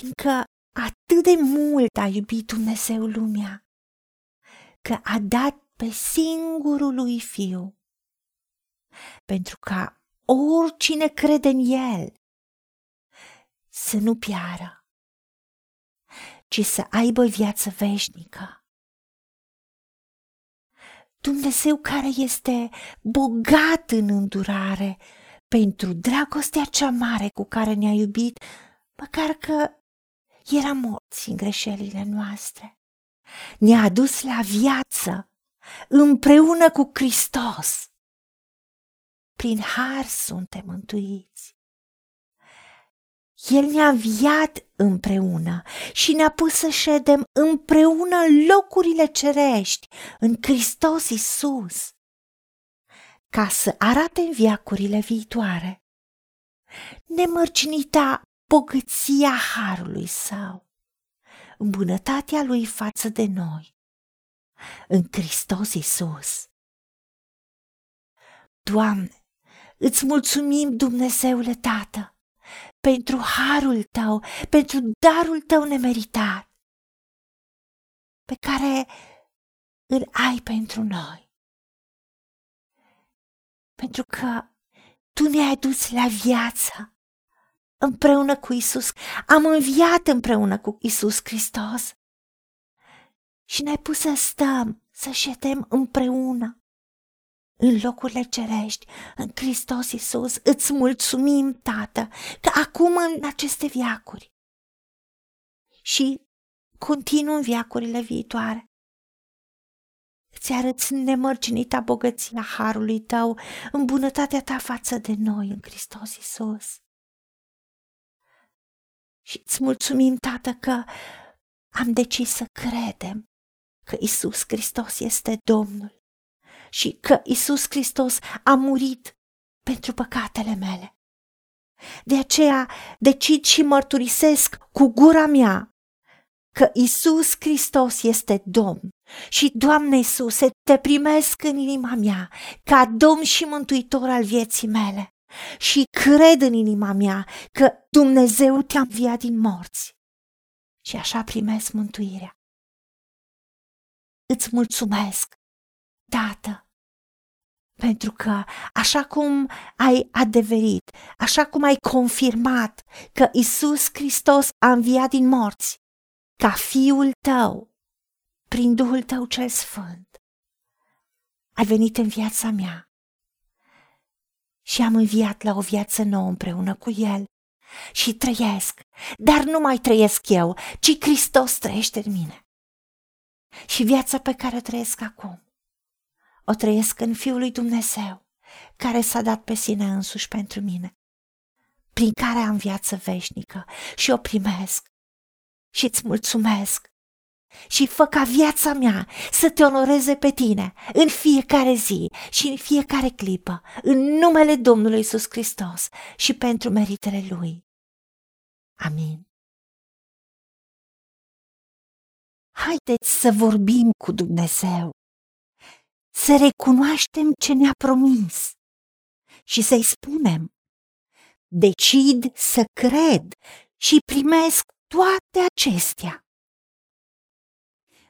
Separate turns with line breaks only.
fiindcă atât de mult a iubit Dumnezeu lumea, că a dat pe singurul lui Fiu, pentru ca oricine crede în El să nu piară, ci să aibă viață veșnică. Dumnezeu care este bogat în îndurare pentru dragostea cea mare cu care ne-a iubit, măcar că era morți în greșelile noastre. Ne-a adus la viață împreună cu Hristos. Prin har suntem mântuiți. El ne-a înviat împreună și ne-a pus să ședem împreună în locurile cerești, în Hristos Isus, ca să arate în viacurile viitoare. Nemărcinita bogăția harului său, în bunătatea lui față de noi, în Hristos Isus. Doamne, îți mulțumim, Dumnezeule Tată, pentru harul tău, pentru darul tău nemeritat, pe care îl ai pentru noi. Pentru că tu ne-ai dus la viață împreună cu Isus. Am înviat împreună cu Isus Hristos. Și ne-ai pus să stăm, să ședem împreună în locurile cerești, în Hristos Isus, îți mulțumim, Tată, că acum în aceste viacuri și continuu în viacurile viitoare. Îți arăți nemărginita bogăția harului tău, în bunătatea ta față de noi în Hristos Isus. Și îți mulțumim, Tată, că am decis să credem că Isus Hristos este Domnul și că Isus Hristos a murit pentru păcatele mele. De aceea decid și mărturisesc cu gura mea că Isus Hristos este Domn și, Doamne Iisuse, te primesc în inima mea ca Domn și Mântuitor al vieții mele și cred în inima mea că Dumnezeu te-a înviat din morți și așa primesc mântuirea. Îți mulțumesc Tată, pentru că așa cum ai adeverit, așa cum ai confirmat că Isus Hristos a înviat din morți, ca Fiul tău, prin Duhul tău cel Sfânt, ai venit în viața mea și am înviat la o viață nouă împreună cu El și trăiesc, dar nu mai trăiesc eu, ci Hristos trăiește în mine. Și viața pe care o trăiesc acum o trăiesc în Fiul lui Dumnezeu, care s-a dat pe sine însuși pentru mine, prin care am viață veșnică și o primesc și îți mulțumesc și fă ca viața mea să te onoreze pe tine în fiecare zi și în fiecare clipă, în numele Domnului Isus Hristos și pentru meritele Lui. Amin. Haideți să vorbim cu Dumnezeu să recunoaștem ce ne-a promis și să-i spunem, decid să cred și primesc toate acestea.